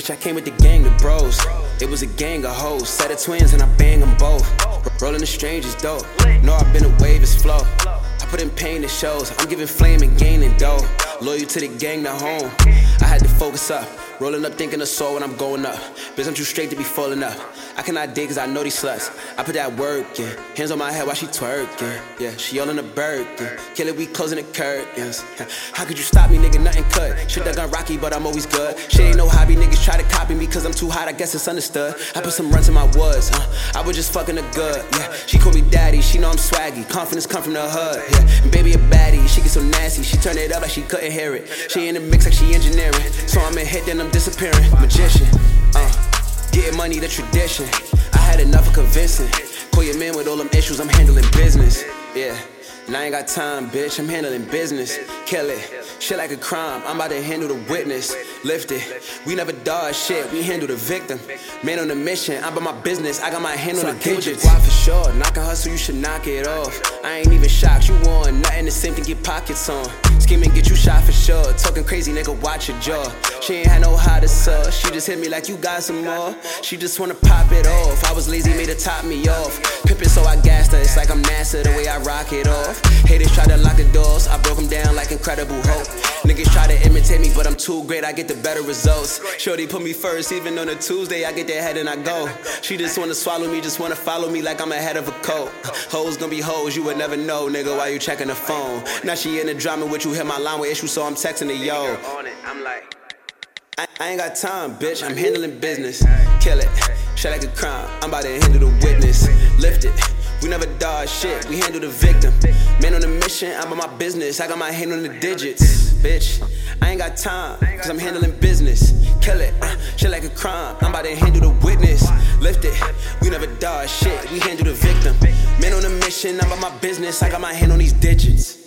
Bitch, I came with the gang, the bros. It was a gang of hoes, set of twins, and I bang them both. Rolling the strangers, dope. Know I've been a wave, it's flow. I put in pain, it shows. I'm giving flame and gaining dough. Loyal to the gang, the home. I had to focus up. Rolling up, thinking of soul when I'm going up. Bitch, I'm too straight to be falling up. I cannot dig cause I know these sluts. I put that work in. Hands on my head while she twerking. Yeah, she all in the. Kill it, we closing the curtains. How could you stop me, nigga? Nothing cut. Shit that gun rocky, but I'm always good. Shit ain't no hobby, niggas try to copy me cause I'm too hot, I guess it's understood. I put some runs in my woods, huh? I was just fucking a good, yeah. She call me daddy, she know I'm swaggy. Confidence come from the hood, yeah. And baby a baddie, she get so nasty. She turn it up like she couldn't hear it. She in the mix like she engineering. So I'm in hit, then I'm disappearing. Magician, uh. Getting money, the tradition. I had enough of convincing. Call your man with all them issues, I'm handling business. Yeah. And I ain't got time, bitch, I'm handling business. Kill it, shit like a crime, I'm about to handle the witness. Lift it, we never dodge shit, we handle the victim. Man on a mission, I'm about my business, I got my hand on the digits. Why for sure, knock a hustle, you should knock it off. I ain't even shocked, you want nothing the same thing, get pockets on. Scheming, get you shot for sure. Talking crazy, nigga, watch your jaw. She ain't had no hot sauce, she just hit me like you got some more. She just wanna pop it off. I was lazy, made her top me off. Pippin', so I gassed her, it's like I'm NASA the way I rock it off. Haters try to lock the doors, I broke them down like Incredible Hulk. Niggas try to imitate me, but I'm too great, I get the better results. Shorty put me first, even on a Tuesday, I get that head and I go. She just wanna swallow me, just wanna follow me like I'm ahead of a coat. Hoes gonna be hoes, you would never know, nigga, why you checking the phone. Now she in the drama with you, hit my line with issues, so I'm texting her, yo. I'm like. I, ain't got time, bitch. I'm handling business. Kill it. Shit like a crime. I'm about to handle the witness. Lift it. We never dodge shit. We handle the victim. Man on a mission. I'm about my business. I got my hand on the digits. Bitch, I ain't got time. Cause I'm handling business. Kill it. Uh, shit like a crime. I'm about to handle the witness. Lift it. We never dodge shit. We handle the victim. Man on a mission. I'm about my business. I got my hand on these digits.